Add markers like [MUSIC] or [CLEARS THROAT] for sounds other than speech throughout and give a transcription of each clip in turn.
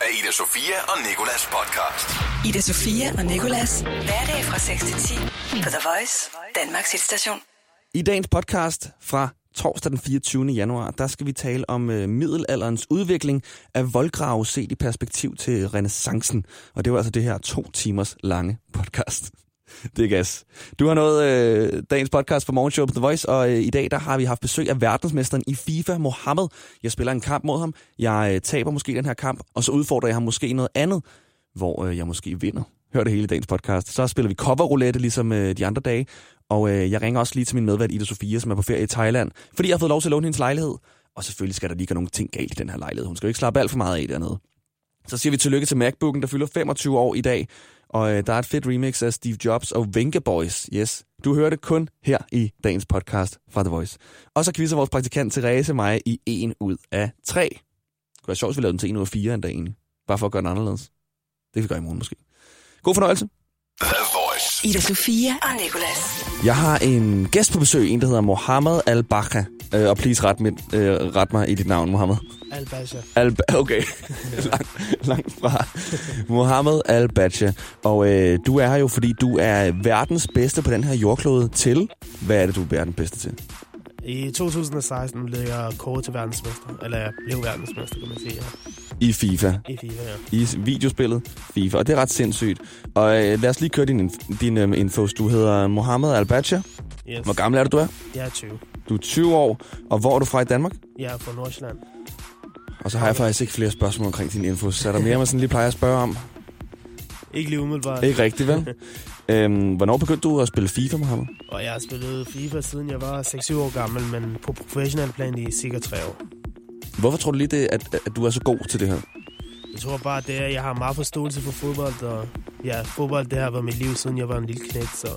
af Ida Sofia og Nikolas podcast. Ida Sofia og Nikolas. Hverdag fra 6 til 10 på The Voice, Danmarks hitstation. I dagens podcast fra torsdag den 24. januar, der skal vi tale om øh, middelalderens udvikling af voldgrave set i perspektiv til renaissancen. Og det var altså det her to timers lange podcast. [LAUGHS] Det er gas. Du har nået øh, dagens podcast for Morgenshow på The Voice, og øh, i dag der har vi haft besøg af verdensmesteren i FIFA, Mohammed. Jeg spiller en kamp mod ham. Jeg øh, taber måske den her kamp, og så udfordrer jeg ham måske noget andet, hvor øh, jeg måske vinder. Hør det hele i dagens podcast. Så spiller vi cover roulette, ligesom øh, de andre dage. Og øh, jeg ringer også lige til min medvært Ida Sofia, som er på ferie i Thailand, fordi jeg har fået lov til at låne hendes lejlighed. Og selvfølgelig skal der lige gå nogle ting galt i den her lejlighed. Hun skal jo ikke slappe alt for meget af dernede. Så siger vi tillykke til MacBooken, der fylder 25 år i dag. Og øh, der er et fedt remix af Steve Jobs og Venga Boys. Yes, du hører det kun her i dagens podcast fra The Voice. Og så quizzer vores praktikant Therese mig i en ud af tre. Det kunne være sjovt, hvis vi lavede den til en ud af fire en dag egentlig. Bare for at gøre den anderledes. Det kan vi gøre i morgen måske. God fornøjelse. The Voice. Ida Sofia og Nikolas. Jeg har en gæst på besøg, en der hedder Mohammed Al-Bakha. Øh, og please ret, mit, øh, ret mig i dit navn, Mohammed. Al-Basha. Al okay, [LAUGHS] langt, langt fra. Mohammed Al-Bacha. Og øh, du er her jo, fordi du er verdens bedste på den her jordklode til. Hvad er det, du er verdens bedste til? I 2016 blev jeg kåret til verdensmester. Eller jeg blev verdensmester, kan man sige. Ja. I FIFA. I FIFA, ja. I videospillet FIFA. Og det er ret sindssygt. Og øh, lad os lige køre din, din øh, infos. Du hedder Mohammed Al-Bacha. Yes. Hvor gammel er du, du er? Jeg er 20. Du er 20 år. Og hvor er du fra i Danmark? Jeg er fra Nordsjælland. Og så har jeg faktisk ikke flere spørgsmål omkring din infos. Så er der mere, man sådan lige plejer at spørge om? [LAUGHS] Ikke lige umiddelbart. Ikke rigtigt, vel? [LAUGHS] øhm, hvornår begyndte du at spille FIFA, Mohammed? Og jeg har spillet FIFA siden jeg var 6-7 år gammel, men på professionel plan i cirka 3 år. Hvorfor tror du lige, det, at, at du er så god til det her? Jeg tror bare, det er, at jeg har meget forståelse for fodbold, og ja, fodbold det har været mit liv, siden jeg var en lille knægt, så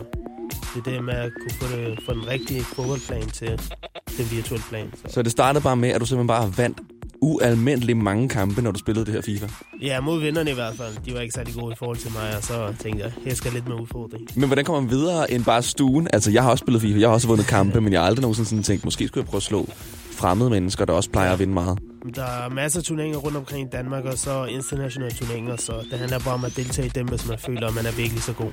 det er det med at kunne få, det, få den rigtige fodboldplan til den virtuelle plan. Så. Så det startede bare med, at du simpelthen bare vandt ualmindeligt mange kampe, når du spillede det her FIFA. Ja, mod vinderne i hvert fald. De var ikke særlig gode i forhold til mig, og så tænkte jeg, jeg skal lidt med udfordring. Men hvordan kommer man videre end bare stuen? Altså, jeg har også spillet FIFA, jeg har også vundet kampe, men jeg har aldrig nogensinde sådan tænkt, måske skulle jeg prøve at slå fremmede mennesker, der også plejer at vinde meget. Der er masser af turneringer rundt omkring i Danmark, og så internationale turneringer, så det handler bare om at deltage i dem, hvis man føler, at man er virkelig så god.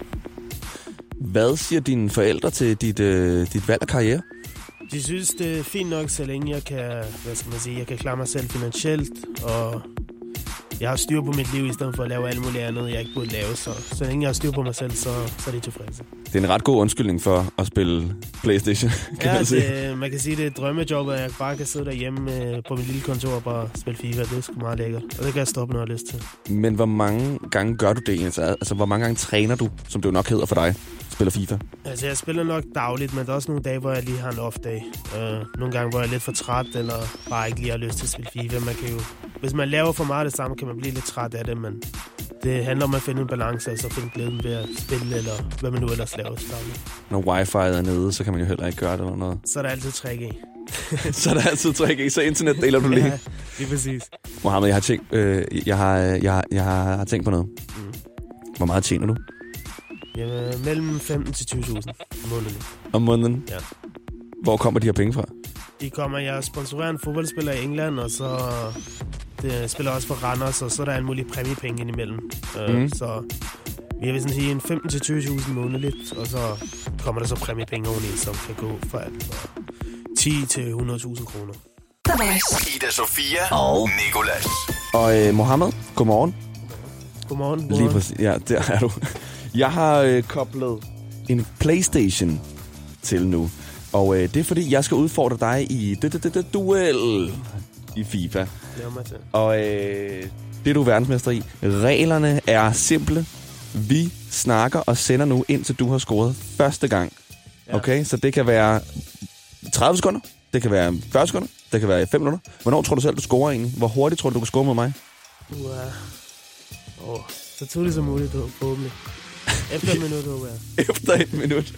Hvad siger dine forældre til dit, øh, dit valg af karriere? De synes, det er fint nok, så længe jeg kan, hvad skal man sige, jeg kan klare mig selv finansielt, og jeg har styr på mit liv, i stedet for at lave alt muligt andet, jeg ikke burde lave. Så, så længe jeg har styr på mig selv, så, så er de tilfredse. Det er en ret god undskyldning for at spille Playstation, [LAUGHS] kan Ja, man sige. det, man kan sige, det er et drømmejob, at jeg bare kan sidde derhjemme øh, på mit lille kontor og bare spille FIFA. Det er sgu meget lækkert. Og det kan jeg stoppe, når jeg har lyst til. Men hvor mange gange gør du det? Altså, altså, hvor mange gange træner du, som det jo nok hedder for dig, spiller FIFA? Altså, jeg spiller nok dagligt, men der er også nogle dage, hvor jeg lige har en off-dag. Uh, nogle gange, hvor jeg er lidt for træt, eller bare ikke lige har lyst til at spille FIFA. Man kan jo, hvis man laver for meget af det samme, kan man blive lidt træt af det, men det handler om at finde en balance, og så finde glæden ved at spille, eller hvad man nu ellers laver. Når wifi'et er nede, så kan man jo heller ikke gøre det eller noget. Så er der altid træk i. [LAUGHS] så er der altid 3G, så internet deler du lige. Ja, lige præcis. Mohammed, jeg har tænkt, øh, jeg har, jeg, har, jeg har, har tænkt på noget. Mm. Hvor meget tjener du Jamen, mellem 15 til 20.000 månedligt. om måneden? Ja. Hvor kommer de her penge fra? De kommer, jeg sponsorerer en fodboldspiller i England, og så det spiller også for Randers, og så er der en mulig præmiepenge indimellem. Mm. Så jeg vil sådan sige en 15 til 20.000 månedligt, og så kommer der så præmiepenge oveni, som kan gå fra alt fra 10 til 100.000 kroner. Ida Sofia og Nikolas. Og øh, Mohammed, godmorgen. Godmorgen. Lige præcis. Ja, der er du. Jeg har øh, koblet en Playstation til nu. Og øh, det er fordi, jeg skal udfordre dig i du- du- du- du- duel i FIFA. Og øh, det er du verdensmester i. Reglerne er simple. Vi snakker og sender nu, indtil du har scoret første gang. Ja. Okay, så det kan være 30 sekunder, det kan være 40 sekunder, det kan være 5 minutter. Hvornår tror du selv, du scorer egentlig? Hvor hurtigt tror du, du kan score mod mig? Du er... Åh, så tidligt som muligt, forhåbentlig. Efter et minut, håber jeg. [LAUGHS] Efter et minut.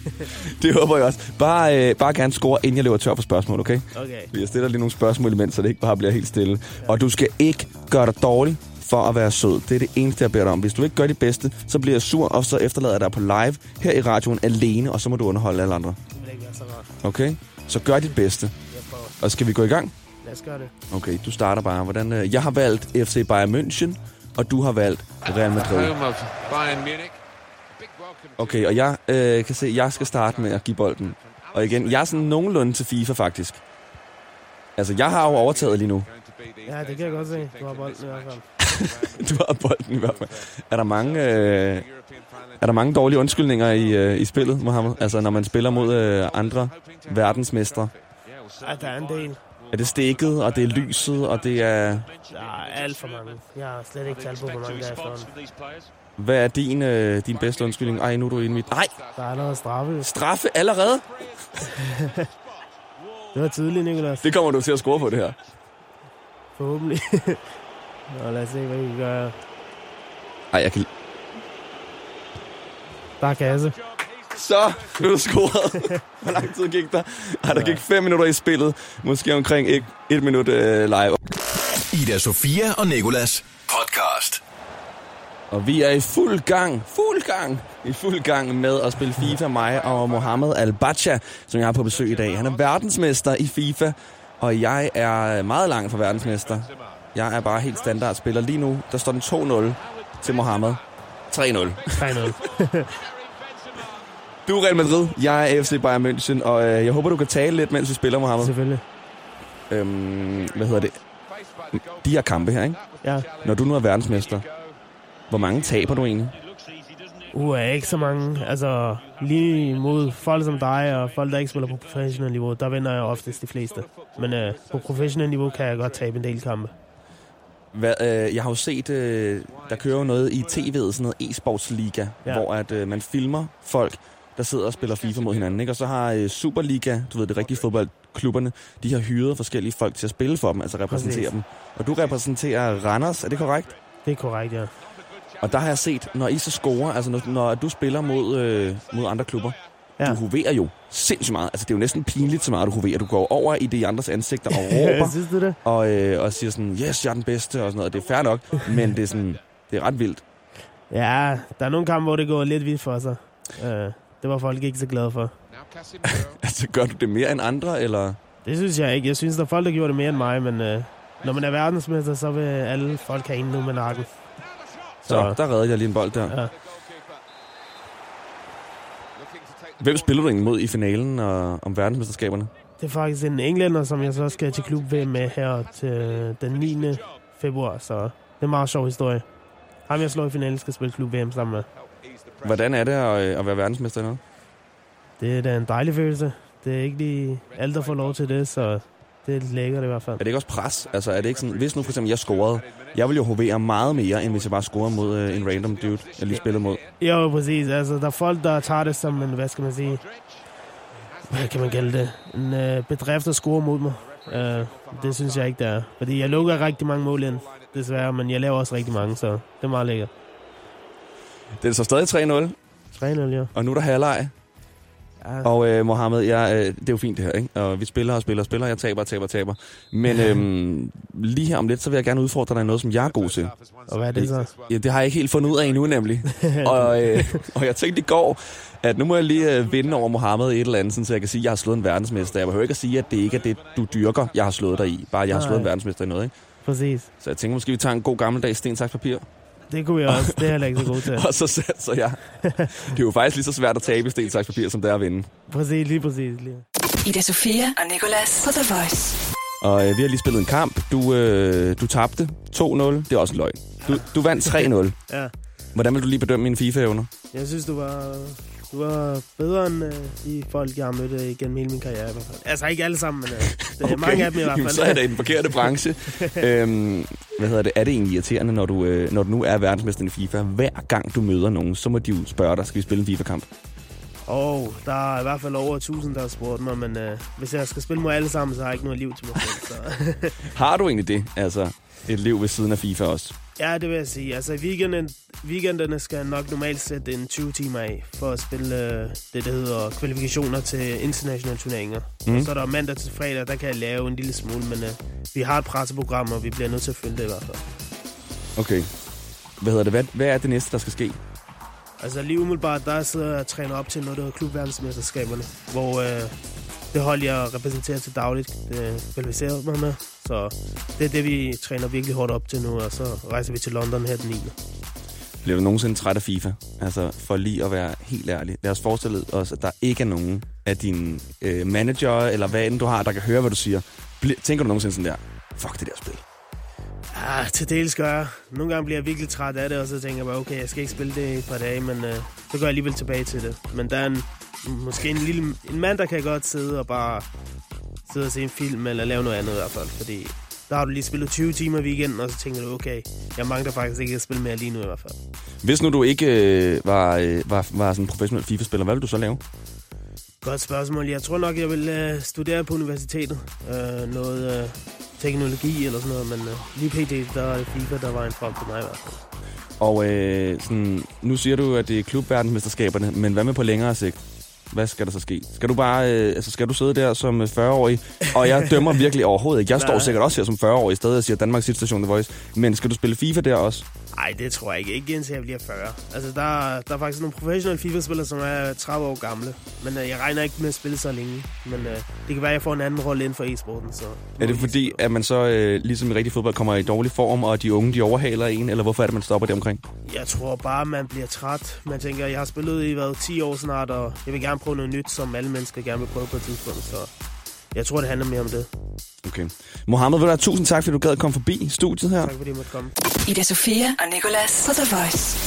Det håber jeg også. Bare, øh, bare gerne score, inden jeg løber tør for spørgsmål, okay? Okay. Jeg stiller lige nogle spørgsmål imens, så det ikke bare bliver helt stille. Og du skal ikke gøre dig dårlig for at være sød. Det er det eneste, jeg beder dig om. Hvis du ikke gør dit bedste, så bliver jeg sur, og så efterlader jeg dig på live her i radioen alene, og så må du underholde alle andre. Det vil ikke være så rart. Okay? Så gør dit bedste. Og skal vi gå i gang? Lad os gøre det. Okay, du starter bare. Hvordan, øh, jeg har valgt FC Bayern München, og du har valgt Real Madrid. Bayern Munich. Okay, og jeg øh, kan se, at jeg skal starte med at give bolden. Og igen, jeg er sådan nogenlunde til FIFA faktisk. Altså, jeg har jo overtaget lige nu. Ja, det kan jeg godt se. Du har bolden i hvert fald. [LAUGHS] Du har bolden i hvert fald. Er der mange, øh, er der mange dårlige undskyldninger i, øh, i spillet, Mohammed? Altså, når man spiller mod øh, andre verdensmestre. Ja, der er en del. Er det stikket, og det er lyset, og det er... Der er alt for mange. Jeg har slet ikke talt på, hvor mange der er efterhånden. Hvad er din, øh, din bedste undskyldning? Ej, nu er du inde i mit... Nej, Der er allerede straffe. straffe allerede? [LAUGHS] Det var tidligt, Nicolas. Det kommer du til at score på, det her. Forhåbentlig. [LAUGHS] Nå, lad os se, hvad vi kan gøre. Ej, jeg kan... Der er kasse. Så er du scoret. Hvor lang tid gik der? Ej, der gik fem minutter i spillet. Måske omkring et, et minut øh, live. Ida Sofia og Nikolas podcast. Og vi er i fuld gang, fuld gang, i fuld gang med at spille FIFA, mig og Mohammed Al-Bacha, som jeg har på besøg i dag. Han er verdensmester i FIFA, og jeg er meget langt fra verdensmester. Jeg er bare helt standard spiller. Lige nu, der står den 2-0 til Mohammed. 3-0. 3-0. [LAUGHS] Du er Real Madrid, jeg er FC Bayern München, og øh, jeg håber, du kan tale lidt, mens vi spiller, Mohammed. Selvfølgelig. Øhm, hvad hedder det? De her kampe her, ikke? Ja. Når du nu er verdensmester, hvor mange taber du egentlig? Uh, ikke så mange. Altså, lige mod folk som dig og folk, der ikke spiller på professionel niveau, der vinder jeg oftest de fleste. Men uh, på professionel niveau kan jeg godt tabe en del kampe. Hvad, øh, jeg har jo set, øh, der kører jo noget i tv'et, sådan noget e-sportsliga. Ja. hvor at, øh, man filmer folk, der sidder og spiller FIFA mod hinanden. Ikke? Og så har øh, Superliga, du ved, det rigtige fodboldklubberne, de har hyret forskellige folk til at spille for dem, altså repræsentere Præcis. dem. Og du repræsenterer Randers, er det korrekt? Det er korrekt, ja. Og der har jeg set, når I så scorer, altså når, når du spiller mod, øh, mod andre klubber, ja. Du hoverer jo sindssygt meget. Altså det er jo næsten pinligt så meget, du hoverer. Du går over i de andres ansigter og [LAUGHS] råber, Synes du det? og, øh, og siger sådan, yes, jeg er den bedste, og sådan noget. Det er fair nok, [LAUGHS] men det er sådan, det er ret vildt. Ja, der er nogle kampe, hvor det går lidt vildt for sig. Uh, det var folk ikke så glade for. [LAUGHS] Altså, gør du det mere end andre, eller? Det synes jeg ikke. Jeg synes, der er folk, der gjorde det mere end mig, men uh, når man er verdensmester, så vil alle folk have en nu med nakken. Så, der redder jeg lige en bold der. Ja. Hvem spiller du egentlig mod i finalen og, om verdensmesterskaberne? Det er faktisk en englænder, som jeg så skal til klub ved med her til den 9. februar, så det er en meget sjov historie. Ham jeg slår i finalen skal spille klub VM sammen med. Hvordan er det at, øh, at være verdensmester noget? Det er da en dejlig følelse. Det er ikke lige alle, der får lov til det, så det er lækkert i hvert fald. Er det ikke også pres? Altså, er det ikke sådan, hvis nu for eksempel jeg scorede, jeg vil jo hovere meget mere, end hvis jeg bare scorer mod øh, en random dude, jeg lige spillede mod. Jo, præcis. Altså, der er folk, der tager det som en, hvad skal man sige, hvad kan man kalde det? En øh, bedrift at score mod mig. Øh, det synes jeg ikke, det er. Fordi jeg lukker rigtig mange mål ind, desværre, men jeg laver også rigtig mange, så det er meget lækkert. Det er så stadig 3-0, 3-0, ja. og nu er der halvleg. Ja. Og øh, Mohammed, jeg, øh, det er jo fint det her, ikke? Og vi spiller og spiller og spiller, jeg taber og taber og taber. Men øhm, lige her om lidt, så vil jeg gerne udfordre dig i noget, som jeg er god til. Og hvad er det så? Ja, det har jeg ikke helt fundet ud af endnu, nemlig. [LAUGHS] og, øh, og jeg tænkte i går, at nu må jeg lige øh, vinde over Mohammed i et eller andet, sådan, så jeg kan sige, at jeg har slået en verdensmester. Jeg behøver ikke at sige, at det ikke er det, du dyrker, jeg har slået dig i. Bare, jeg har slået en verdensmester i noget, ikke? Præcis. Så jeg tænker måske, vi tager en god gammeldags sten, saks, papir. Det kunne jeg også. Det er jeg ikke så god til. [LAUGHS] Og så satser jeg. Det er jo faktisk lige så svært at tabe i sten, saks, papir, som det er at vinde. Præcis, lige præcis. Lige. Ida Sofia og Nicolas på The Voice. Og øh, vi har lige spillet en kamp. Du, øh, du tabte 2-0. Det er også en løgn. Du, du vandt 3-0. Ja. Hvordan vil du lige bedømme mine FIFA-evner? Jeg synes, du var, du var bedre end øh, de folk, jeg har mødt øh, gennem hele min karriere. i hvert fald. Altså ikke alle sammen, men øh, det er okay. mange af dem i hvert fald. så er det i den forkerte branche. [LAUGHS] øhm, hvad hedder det? Er det egentlig irriterende, når du, øh, når du nu er verdensmester i FIFA? Hver gang du møder nogen, så må de jo spørge dig, skal vi spille en FIFA-kamp? Og oh, der er i hvert fald over 1000, der har spurgt mig, men øh, hvis jeg skal spille mod alle sammen, så har jeg ikke noget liv til mig selv. Så. [LAUGHS] Har du egentlig det? Altså, et liv ved siden af FIFA også? ja, det vil jeg sige. Altså, weekenden, weekenderne skal jeg nok normalt sætte en 20 timer af for at spille øh, det, der hedder kvalifikationer til internationale turneringer. Mm. Og så er der mandag til fredag, der kan jeg lave en lille smule, men øh, vi har et presseprogram, og vi bliver nødt til at følge det i hvert fald. Okay. Hvad hedder det? Hvad, hvad er det næste, der skal ske? Altså lige umiddelbart, der sidder jeg og træner op til noget, der hedder klubverdensmesterskaberne, hvor øh, det hold, jeg repræsenterer til dagligt, det kvalificerer mig med. Så det er det, vi træner virkelig hårdt op til nu, og så rejser vi til London her den 9. Bliver du nogensinde træt af FIFA? Altså, for lige at være helt ærlig. Lad os forestille os, at der ikke er nogen af dine øh, manager, eller hvad end du har, der kan høre, hvad du siger. Bli- tænker du nogensinde sådan der, fuck det der spil. Ah, til dels gør jeg. Nogle gange bliver jeg virkelig træt af det, og så tænker jeg bare, okay, jeg skal ikke spille det i et par dage, men øh, så går jeg alligevel tilbage til det. Men der er en, måske en lille en mand, der kan godt sidde og bare sidde og se en film, eller lave noget andet i hvert fald, fordi der har du lige spillet 20 timer i weekenden, og så tænker du, okay, jeg mangler faktisk ikke at spille mere lige nu i hvert fald. Hvis nu du ikke øh, var, øh, var, var sådan en professionel FIFA-spiller, hvad vil du så lave? Godt spørgsmål. Jeg tror nok, jeg vil øh, studere på universitetet. Øh, noget øh, teknologi eller sådan noget, men øh, lige pt. der er FIFA, der var en frem for mig i hvert fald. Og øh, sådan, nu siger du, at det er klubverdensmesterskaberne, men hvad med på længere sigt? Hvad skal der så ske? Skal du bare, øh, altså skal du sidde der som øh, 40-årig? Og jeg dømmer virkelig overhovedet ikke. Jeg står sikkert også her som 40-årig i stedet og siger Danmarks station The Voice. Men skal du spille FIFA der også? Nej, det tror jeg ikke. Ikke indtil jeg bliver 40. Altså, der, der er faktisk nogle professionelle FIFA-spillere, som er 30 år gamle. Men øh, jeg regner ikke med at spille så længe. Men øh, det kan være, at jeg får en anden rolle inden for e-sporten. Så Er det fordi, at man så, øh, ligesom i rigtig fodbold, kommer i dårlig form, og de unge, de overhaler en? Eller hvorfor er det, man stopper det omkring? Jeg tror bare, man bliver træt. Man tænker, jeg har spillet i hvad, 10 år snart, og jeg vil gerne prøve noget nyt, som alle mennesker gerne vil prøve på et tidspunkt. Så jeg tror, det handler mere om det. Okay. Mohammed, tusind tak, fordi du gad at komme forbi studiet her. Tak fordi jeg måtte komme. Ida Sofia og Nicolas på The Voice.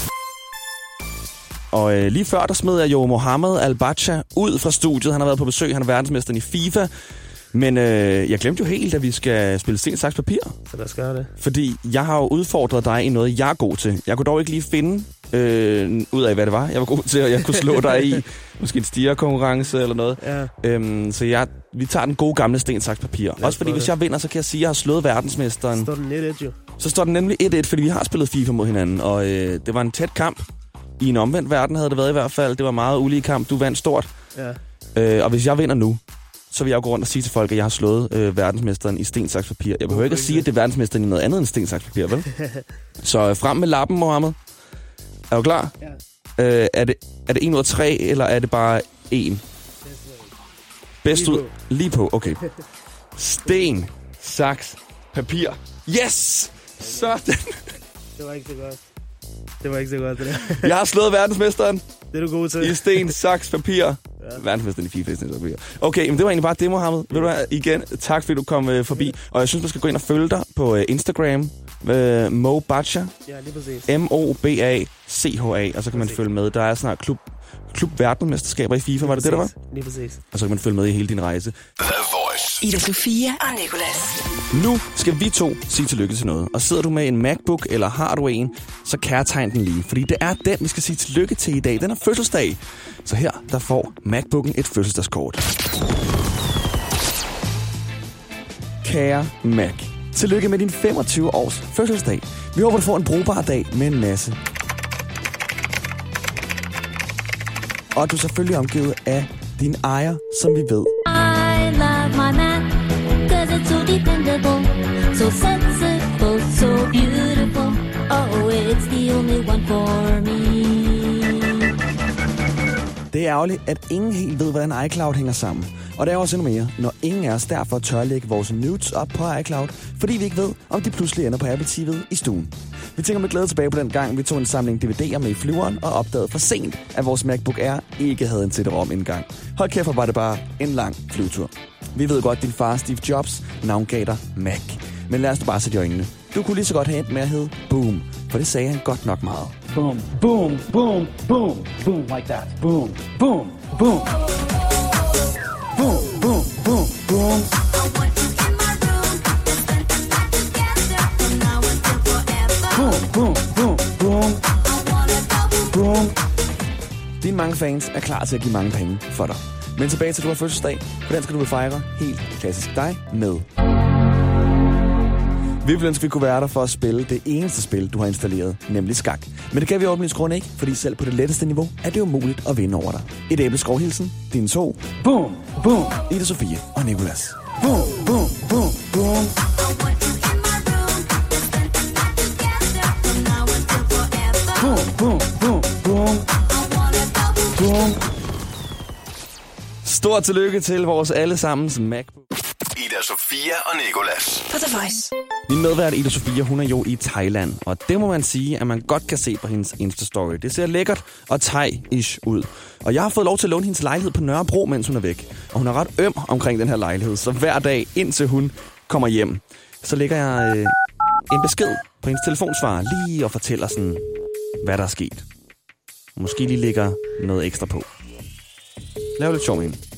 Og øh, lige før, der smed jeg jo Mohammed Al-Bacha ud fra studiet. Han har været på besøg, han er verdensmesteren i FIFA. Men øh, jeg glemte jo helt, at vi skal spille sten, saks, papir. Så der skal det. Fordi jeg har jo udfordret dig i noget, jeg er god til. Jeg kunne dog ikke lige finde øh, ud af, hvad det var, jeg var god til, og jeg kunne slå dig i. [LAUGHS] Måske en stierkonkurrence eller noget. Ja. Øhm, så jeg, vi tager den gode gamle sten, saks, papir. Også fordi, hvis jeg vinder, så kan jeg sige, at jeg har slået verdensmesteren. Står den lidt jo. Så står den nemlig 1-1, fordi vi har spillet FIFA mod hinanden. Og øh, det var en tæt kamp. I en omvendt verden havde det været i hvert fald. Det var meget ulige kamp. Du vandt stort. Ja. Øh, og hvis jeg vinder nu, så vil jeg jo gå rundt og sige til folk, at jeg har slået øh, verdensmesteren i sten, saks, papir. Jeg behøver ikke at sige, at det er verdensmesteren i noget andet end sten, saks, papir, vel? [LAUGHS] så øh, frem med lappen, Mohammed. Er du klar? Ja. Øh, er, det, er det en ud af tre, eller er det bare en? Bedst Lige ud. Lige på, okay. [LAUGHS] Sten, saks, papir. Yes! Sådan. [LAUGHS] Det var ikke så godt. Det var ikke så godt, det der. [LAUGHS] Jeg har slået verdensmesteren Det er du god til. i sten, saks, papir. Ja. Verdensmesteren i FIFA, sten, saks, papir. Okay, men det var egentlig bare det, Mohammed. Ved du hvad, igen, tak fordi du kom øh, forbi. Og jeg synes, man skal gå ind og følge dig på øh, Instagram. Øh, Mo Bacha. Ja, lige præcis. M-O-B-A-C-H-A. Og så kan man følge med. Der er snart klub, klub verdensmesterskaber i FIFA. Var det det, der var? Lige præcis. Og så kan man følge med i hele din rejse. Ida Sofia og Nicolas. Nu skal vi to sige tillykke til noget. Og sidder du med en MacBook, eller har du en, så kærtegn den lige. Fordi det er den, vi skal sige tillykke til i dag. Den er fødselsdag. Så her, der får MacBooken et fødselsdagskort. Kære Mac. Tillykke med din 25 års fødselsdag. Vi håber, du får en brugbar dag med en masse. Og at du er selvfølgelig omgivet af din ejer, som vi ved I love my man, cause it's so dependable, so sensible, so beautiful. Oh, it's the only one for me. Det er ærgerligt, at ingen helt ved, hvordan iCloud hænger sammen. Og det er også endnu mere, når ingen af os derfor tør lægge vores nudes op på iCloud, fordi vi ikke ved, om de pludselig ender på Apple TV'et i stuen. Vi tænker med glæde tilbage på den gang, vi tog en samling DVD'er med i flyveren og opdagede for sent, at vores MacBook Air ikke havde en CD-ROM indgang. Hold kæft, hvor var det bare en lang flyvetur. Vi ved godt, at din far Steve Jobs navngav dig Mac. Men lad os bare sætte i øjnene. Du kunne lige så godt have endt med at hedde Boom, for det sagde han godt nok meget. boom, boom, boom, boom, boom, like that. Boom, boom, boom. Boom, boom, boom, boom. Boom, boom, boom, boom. Boom. Dine mange fans er klar til at give mange penge for dig. Men tilbage til, du har fødselsdag. For den skal du fejre helt klassisk dig med. Vi ville ønske, vi kunne være der for at spille det eneste spil, du har installeret, nemlig skak. Men det kan vi åbenlyst grund ikke, fordi selv på det letteste niveau er det umuligt at vinde over dig. Et æbleskovhilsen, dine to, Boom, boom, Ida Sofie og Nikolas. boom, boom, boom, boom. Boom, boom, boom, boom. Boom. Stort tillykke til vores allesammens MacBook. Ida Sofia og Nikolas. På The Voice. Min medvært Ida Sofia, hun er jo i Thailand, og det må man sige, at man godt kan se på hendes Insta-story. Det ser lækkert og thai-ish ud. Og jeg har fået lov til at låne hendes lejlighed på Nørrebro, mens hun er væk. Og hun er ret øm omkring den her lejlighed, så hver dag, indtil hun kommer hjem, så lægger jeg øh, en besked på hendes telefonsvar lige og fortæller sådan, hvad der er sket. Måske lige lægger noget ekstra på. Lav lidt sjov med hende.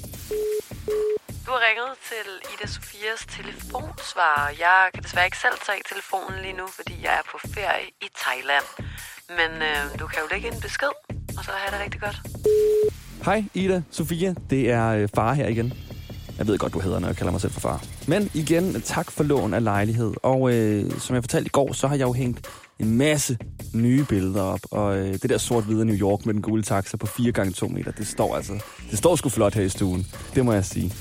Du har ringet til Ida Sofias telefonsvarer. Jeg kan desværre ikke selv tage telefonen lige nu, fordi jeg er på ferie i Thailand. Men øh, du kan jo lægge en besked, og så have det rigtig godt. Hej Ida, Sofia. Det er øh, far her igen. Jeg ved godt, du hedder, når jeg kalder mig selv for far. Men igen, tak for lån af lejlighed. Og øh, som jeg fortalte i går, så har jeg jo hængt en masse nye billeder op. Og øh, det der sort-hvide New York med den gule taxa på 4 gange 2 meter, det står altså, det står sgu flot her i stuen. Det må jeg sige.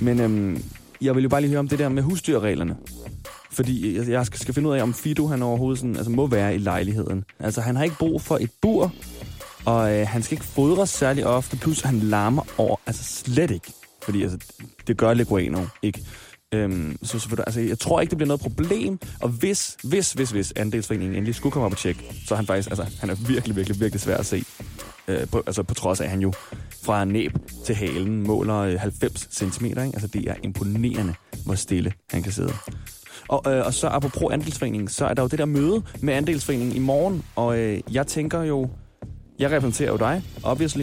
Men øhm, jeg vil jo bare lige høre om det der med husdyrreglerne. Fordi jeg, skal, finde ud af, om Fido han overhovedet sådan, altså, må være i lejligheden. Altså, han har ikke brug for et bur, og øh, han skal ikke fodres særlig ofte, plus han larmer over, altså slet ikke. Fordi altså, det gør Leguano ikke. Øhm, så, så, altså, jeg tror ikke, det bliver noget problem. Og hvis, hvis, hvis, hvis andelsforeningen endelig skulle komme op og tjekke, så er han faktisk, altså, han er virkelig, virkelig, virkelig svær at se. Øh, på, altså på trods af, at han jo fra næb til halen måler øh, 90 cm. Ikke? Altså det er imponerende, hvor stille han kan sidde. Og, øh, og så apropos andelsforeningen, så er der jo det der møde med andelsforeningen i morgen. Og øh, jeg tænker jo, jeg repræsenterer jo dig, obviously.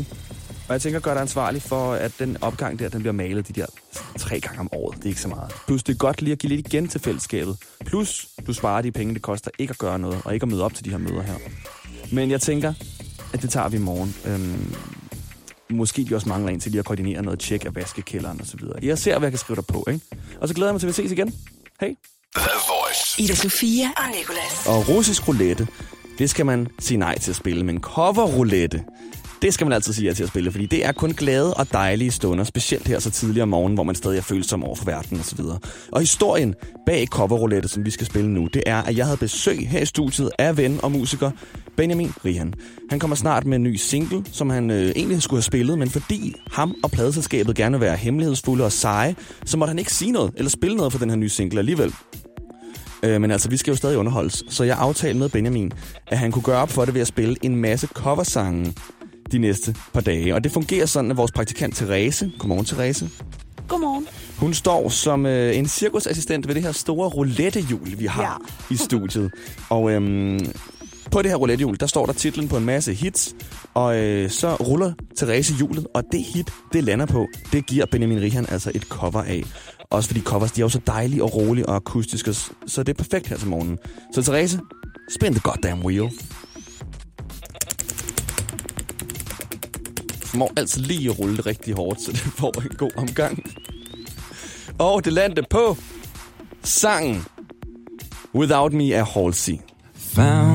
Og jeg tænker at gøre dig ansvarlig for, at den opgang der, den bliver malet de der tre gange om året. Det er ikke så meget. Plus det er godt lige at give lidt igen til fællesskabet. Plus du sparer de penge, det koster ikke at gøre noget, og ikke at møde op til de her møder her. Men jeg tænker, at det tager vi i morgen. Øhm, måske de også mangler en til lige at koordinere noget tjek af vaskekælderen og så videre. Jeg ser, hvad jeg kan skrive dig på, ikke? Og så glæder jeg mig til, at vi ses igen. Hej. The Voice. Ida Sofia og Nicolas. Og russisk roulette, det skal man sige nej til at spille. Men cover roulette, det skal man altid sige ja til at spille, fordi det er kun glade og dejlige stunder, specielt her så tidligere om morgenen, hvor man stadig er følsom over for verden osv. Og, og historien bag cover roulette, som vi skal spille nu, det er, at jeg havde besøg her i studiet af ven og musiker Benjamin Rihan. Han kommer snart med en ny single, som han øh, egentlig skulle have spillet, men fordi ham og pladeselskabet gerne vil være hemmelighedsfulde og seje, så måtte han ikke sige noget eller spille noget for den her nye single alligevel. Øh, men altså, vi skal jo stadig underholdes. Så jeg aftalte med Benjamin, at han kunne gøre op for det ved at spille en masse coversange de næste par dage. Og det fungerer sådan, at vores praktikant Therese, godmorgen Therese, Godmorgen. hun står som øh, en cirkusassistent ved det her store roulettehjul, vi har ja. i studiet. Og øhm, på det her roulettehjul, der står der titlen på en masse hits, og øh, så ruller Therese hjulet, og det hit, det lander på, det giver Benjamin Rihan altså et cover af. Også fordi covers, de er jo så dejlige og rolige og akustiske, så det er perfekt her til morgenen. Så Therese, spin the goddamn wheel. må altid lige at rulle det rigtig hårdt, så det får en god omgang. Og det landede på sangen Without Me af Halsey. Found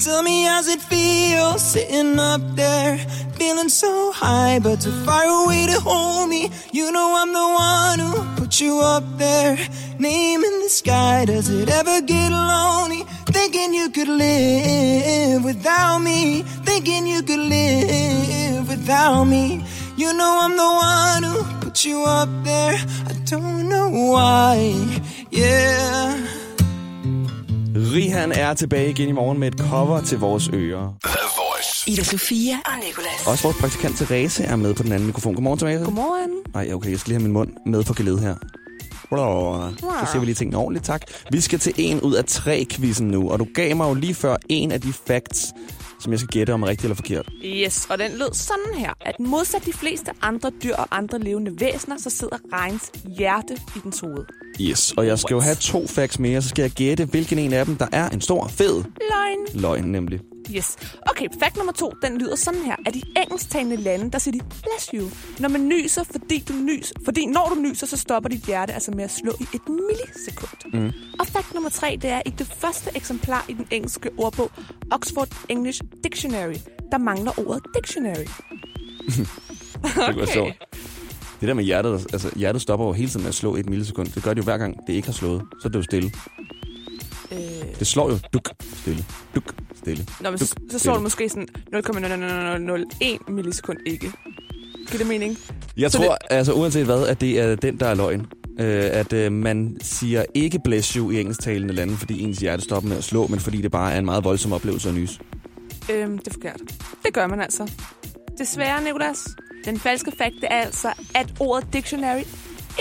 Tell me how's it feel sitting up there, feeling so high, but too far away to hold me. You know I'm the one who put you up there, name in the sky. Does it ever get lonely? Thinking you could live without me, thinking you could live without me. You know I'm the one who put you up there. I don't know why, yeah. Rihan er tilbage igen i morgen med et cover til vores ører. Ida Sofia og Nicolas. Også vores praktikant Therese er med på den anden mikrofon. Godmorgen, Therese. Godmorgen. Nej, okay, jeg skal lige have min mund med for geled her. Så ser vi lige tingene ordentligt, tak. Vi skal til en ud af tre quizzen nu, og du gav mig jo lige før en af de facts, som jeg skal gætte om er rigtigt eller forkert. Yes, og den lød sådan her, at modsat de fleste andre dyr og andre levende væsener, så sidder regns hjerte i dens hoved. Yes, og jeg skal jo have to facts mere, så skal jeg gætte, hvilken en af dem, der er en stor, fed Løgn. løgn, nemlig. Yes. Okay, fact nummer to, den lyder sådan her. At i engelsktalende lande, der siger de, bless you. Når man nyser, fordi du nys, fordi når du nyser, så stopper dit hjerte altså med at slå i et millisekund. Mm. Og fact nummer tre, det er i det første eksemplar i den engelske ordbog, Oxford English Dictionary, der mangler ordet dictionary. [LAUGHS] Sjovt. Det der med hjertet, altså hjertet stopper jo hele tiden med at slå et millisekund. Det gør det jo hver gang, det ikke har slået. Så er det jo stille. Øh, Det slår jo duk, stille, duk, stille. Nå, men duk, så, så slår du måske sådan 0,0001 millisekund ikke. Giver det mening? Jeg Så tror, altså uanset hvad, at det er den, der er løgn. Øh, at øh, man siger ikke bless you i engelsktalende lande, fordi ens hjerte stopper med at slå, men fordi det bare er en meget voldsom oplevelse at nys. Øhm, det er forkert. Det gør man altså. Desværre, Nicolas. Den falske fakt det er altså, at ordet dictionary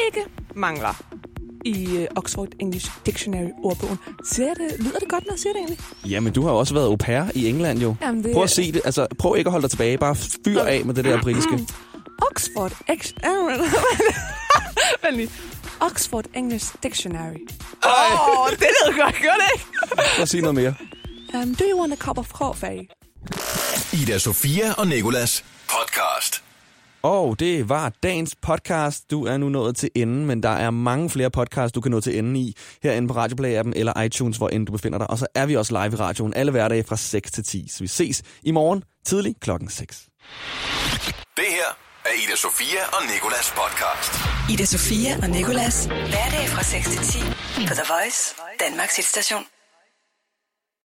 ikke mangler i øh, Oxford English Dictionary ordbogen. Ser det, lyder det godt, når jeg siger det egentlig? Ja, men du har jo også været au pair i England jo. Jamen, det Prøv at se det. Altså, prøv ikke at holde dig tilbage. Bare fyr af med det der britiske. [CLEARS THROAT] Oxford Ex... [CLEARS THROAT] Vent lige. Oxford English Dictionary. Åh, oh, det lyder godt, gør det ikke? Prøv at sige noget mere. Um, do you want a cup of coffee? Ida Sofia og Nikolas podcast. Og det var dagens podcast. Du er nu nået til enden, men der er mange flere podcasts, du kan nå til enden i, herinde på Radioplay-appen eller iTunes, hvor end du befinder dig. Og så er vi også live i radioen alle hverdage fra 6 til 10. Så vi ses i morgen tidlig klokken 6. Det her er Ida Sofia og Nikolas podcast. Ida Sofia og Nicolas. Hverdag fra 6 til 10 på The Voice, Danmarks hitstation.